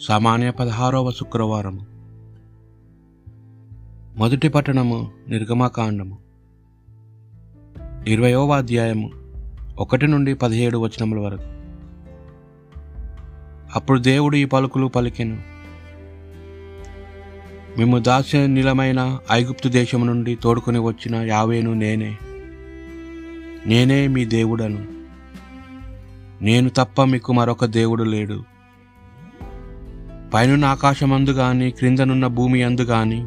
సామాన్య పదహారవ శుక్రవారము. మొదటి పట్టణము నిర్గమకాండము. ఇరవయవ అధ్యాయము ఒకటి నుండి పదిహేడు వచనముల వరకు. అప్పుడు దేవుడు ఈ పలుకులు పలికెను. మేము దాస్య నిలమైన ఐగుప్తు దేశము నుండి తోడుకొని వచ్చిన యావేను నేనే. నేనే మీ దేవుడను. నేను తప్ప మీకు మరొక దేవుడు లేడు. పైనున్న ఆకాశమందు గాని క్రిందనున్న భూమి అందు గాని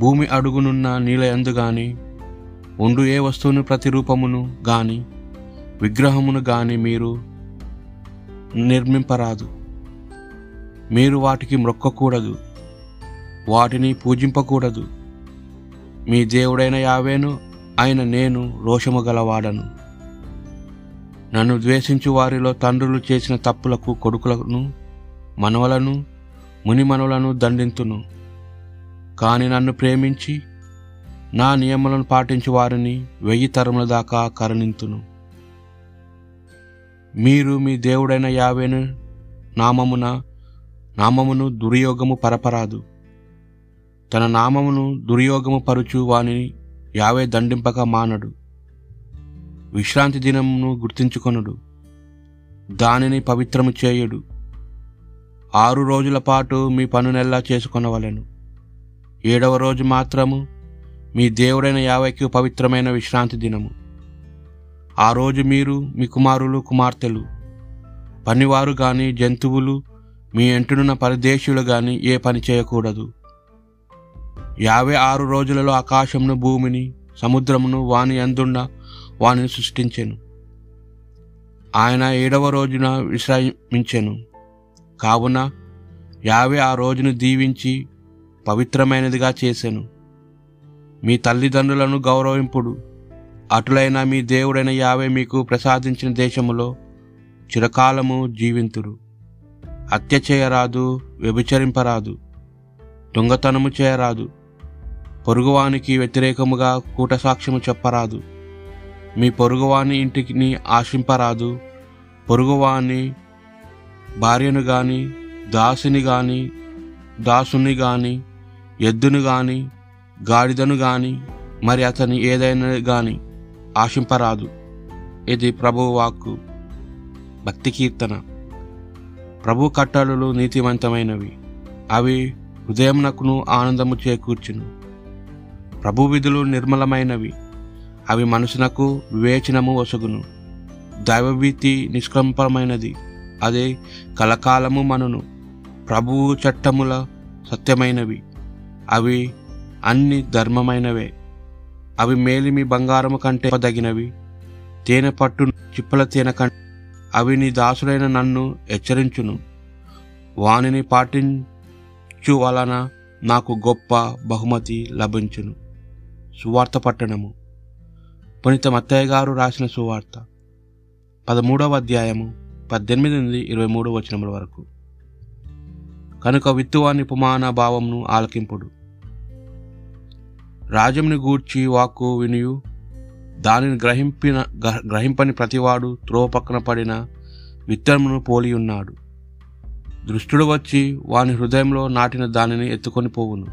భూమి అడుగునున్న నీల యందు గాని ఉండు ఏ వస్తువును ప్రతిరూపమును గాని విగ్రహమును గాని మీరు నిర్మింపరాదు. మీరు వాటికి మ్రొక్కకూడదు. వాటిని పూజింపకూడదు. మీ దేవుడైన యావేను ఆయన నేను రోషము గలవాడను. నన్ను ద్వేషించు వారిలో తండ్రులు చేసిన తప్పులకు కొడుకులను మనవలను మునిమనులను దండింతును. కాని నన్ను ప్రేమించి నా నియమాలను పాటించు వారిని వెయ్యి తరముల దాకా కరుణింతును. మీరు మీ దేవుడైన యావేను నామమున నామమును దుర్యోగము పరపరాదు. తన నామమును దుర్యోగము పరుచు వాని యావే దండింపక మానడు. విశ్రాంతి దినమును గుర్తించుకొనుడు. దానిని పవిత్రము చేయుడు. ఆరు రోజుల పాటు మీ పనునెల్లా చేసుకొనవలెను. ఏడవ రోజు మాత్రము మీ దేవుడైన యావైకి పవిత్రమైన విశ్రాంతి దినము. ఆ రోజు మీరు మీ కుమారులు కుమార్తెలు పనివారు గాని జంతువులు మీ ఎంటునున్న పరదేశులు గాని ఏ పని చేయకూడదు. యాభై ఆరు రోజులలో ఆకాశమును భూమిని సముద్రమును వాని అందున్న వానిని సృష్టించెను. ఆయన ఏడవ రోజున విశ్రమించెను. కావున యావే ఆ రోజును దీవించి పవిత్రమైనదిగా చేశాను మీ తల్లిదండ్రులను గౌరవింపుడు. అటులైన మీ దేవుడైన యావే మీకు ప్రసాదించిన దేశములో చిరకాలము జీవింతురు. హత్య చేయరాదు వ్యభిచరింపరాదు దొంగతనము చేయరాదు పొరుగువానికి వ్యతిరేకముగా కూటసాక్ష్యము చెప్పరాదు. మీ పొరుగువాని ఇంటికిని ఆశింపరాదు పొరుగువాని భార్యను గాని దాసుని గాని దాసుని గాని ఎద్దును గాని గాడిదను గాని మరి అతని ఏదైనా గాని ఆశింపరాదు. ఇది ప్రభువు వాక్కు. భక్తి కీర్తన. ప్రభు కట్టడలు నీతివంతమైనవి అవి హృదయమునకును ఆనందము చేకూర్చును. ప్రభు విధులు నిర్మలమైనవి. అవి మనసునకు వివేచనము వసగును. దైవభీతి నిష్కంపమైనది అదే కలకాలము మనను ప్రభువు చట్టముల సత్యమైనవి. అవి అన్ని ధర్మమైనవే. అవి మేలిమి బంగారము కంటే దగినవి తేనె పట్టు చిప్పల తేనె కంటే అవి నీ దాసుడైన నన్ను హెచ్చరించును. వానిని పాటించు వలన నాకు గొప్ప బహుమతి లభించును. సువార్త పట్టణము. పునీత మత్తయ్య గారు రాసిన సువార్త. పదమూడవ అధ్యాయము. పద్దెనిమిది నుండి ఇరవై మూడు వచనముల వరకు. కనుక విత్తువాని ఉపమాన భావమును ఆలకింపుడు. రాజముని గూర్చి వాక్కు వినియు. దానిని గ్రహింపిన గ్రహింపని ప్రతివాడు త్రోవ పక్కన పడిన విత్తనమును పోలి ఉన్నాడు. దృష్టుడు వచ్చి వాని హృదయంలో నాటిన దానిని ఎత్తుకొని పోవును.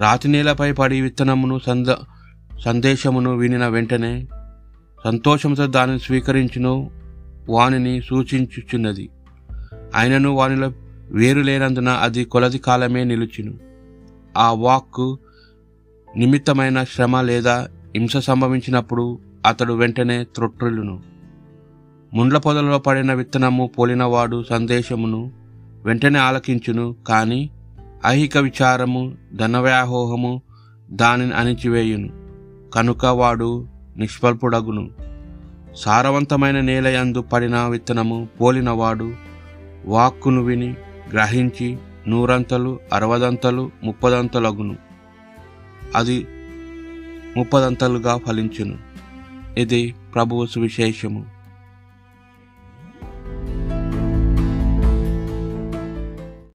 రాతి నేలపై పడి విత్తనమును సంద సందేశమును వినిన వెంటనే సంతోషంతో దానిని స్వీకరించును. వానిని సూచించుచున్నది. ఆయనను వానిలో వేరు లేనందున అది కొలది కాలమే నిలుచును. ఆ వాక్కు నిమిత్తమైన శ్రమ లేదా హింస సంభవించినప్పుడు అతడు వెంటనే త్రొట్రులును. ముండ్ల పొదలలో పడిన విత్తనము పోలినవాడు సందేశమును వెంటనే ఆలకించును కానీ ఐహిక విచారము ధనవ్యాహోహము దానిని అణిచివేయును కనుక వాడు నిష్ఫల్పుడగును. సారవంతమైన నేలయందు పడిన విత్తనము పోలినవాడు వాక్కును విని గ్రహించి నూరంతలు అరవదంతలు ముప్పదంతలగును. అది ముప్పదంతలుగా ఫలించును. ఇది ప్రభువు సువిశేషము.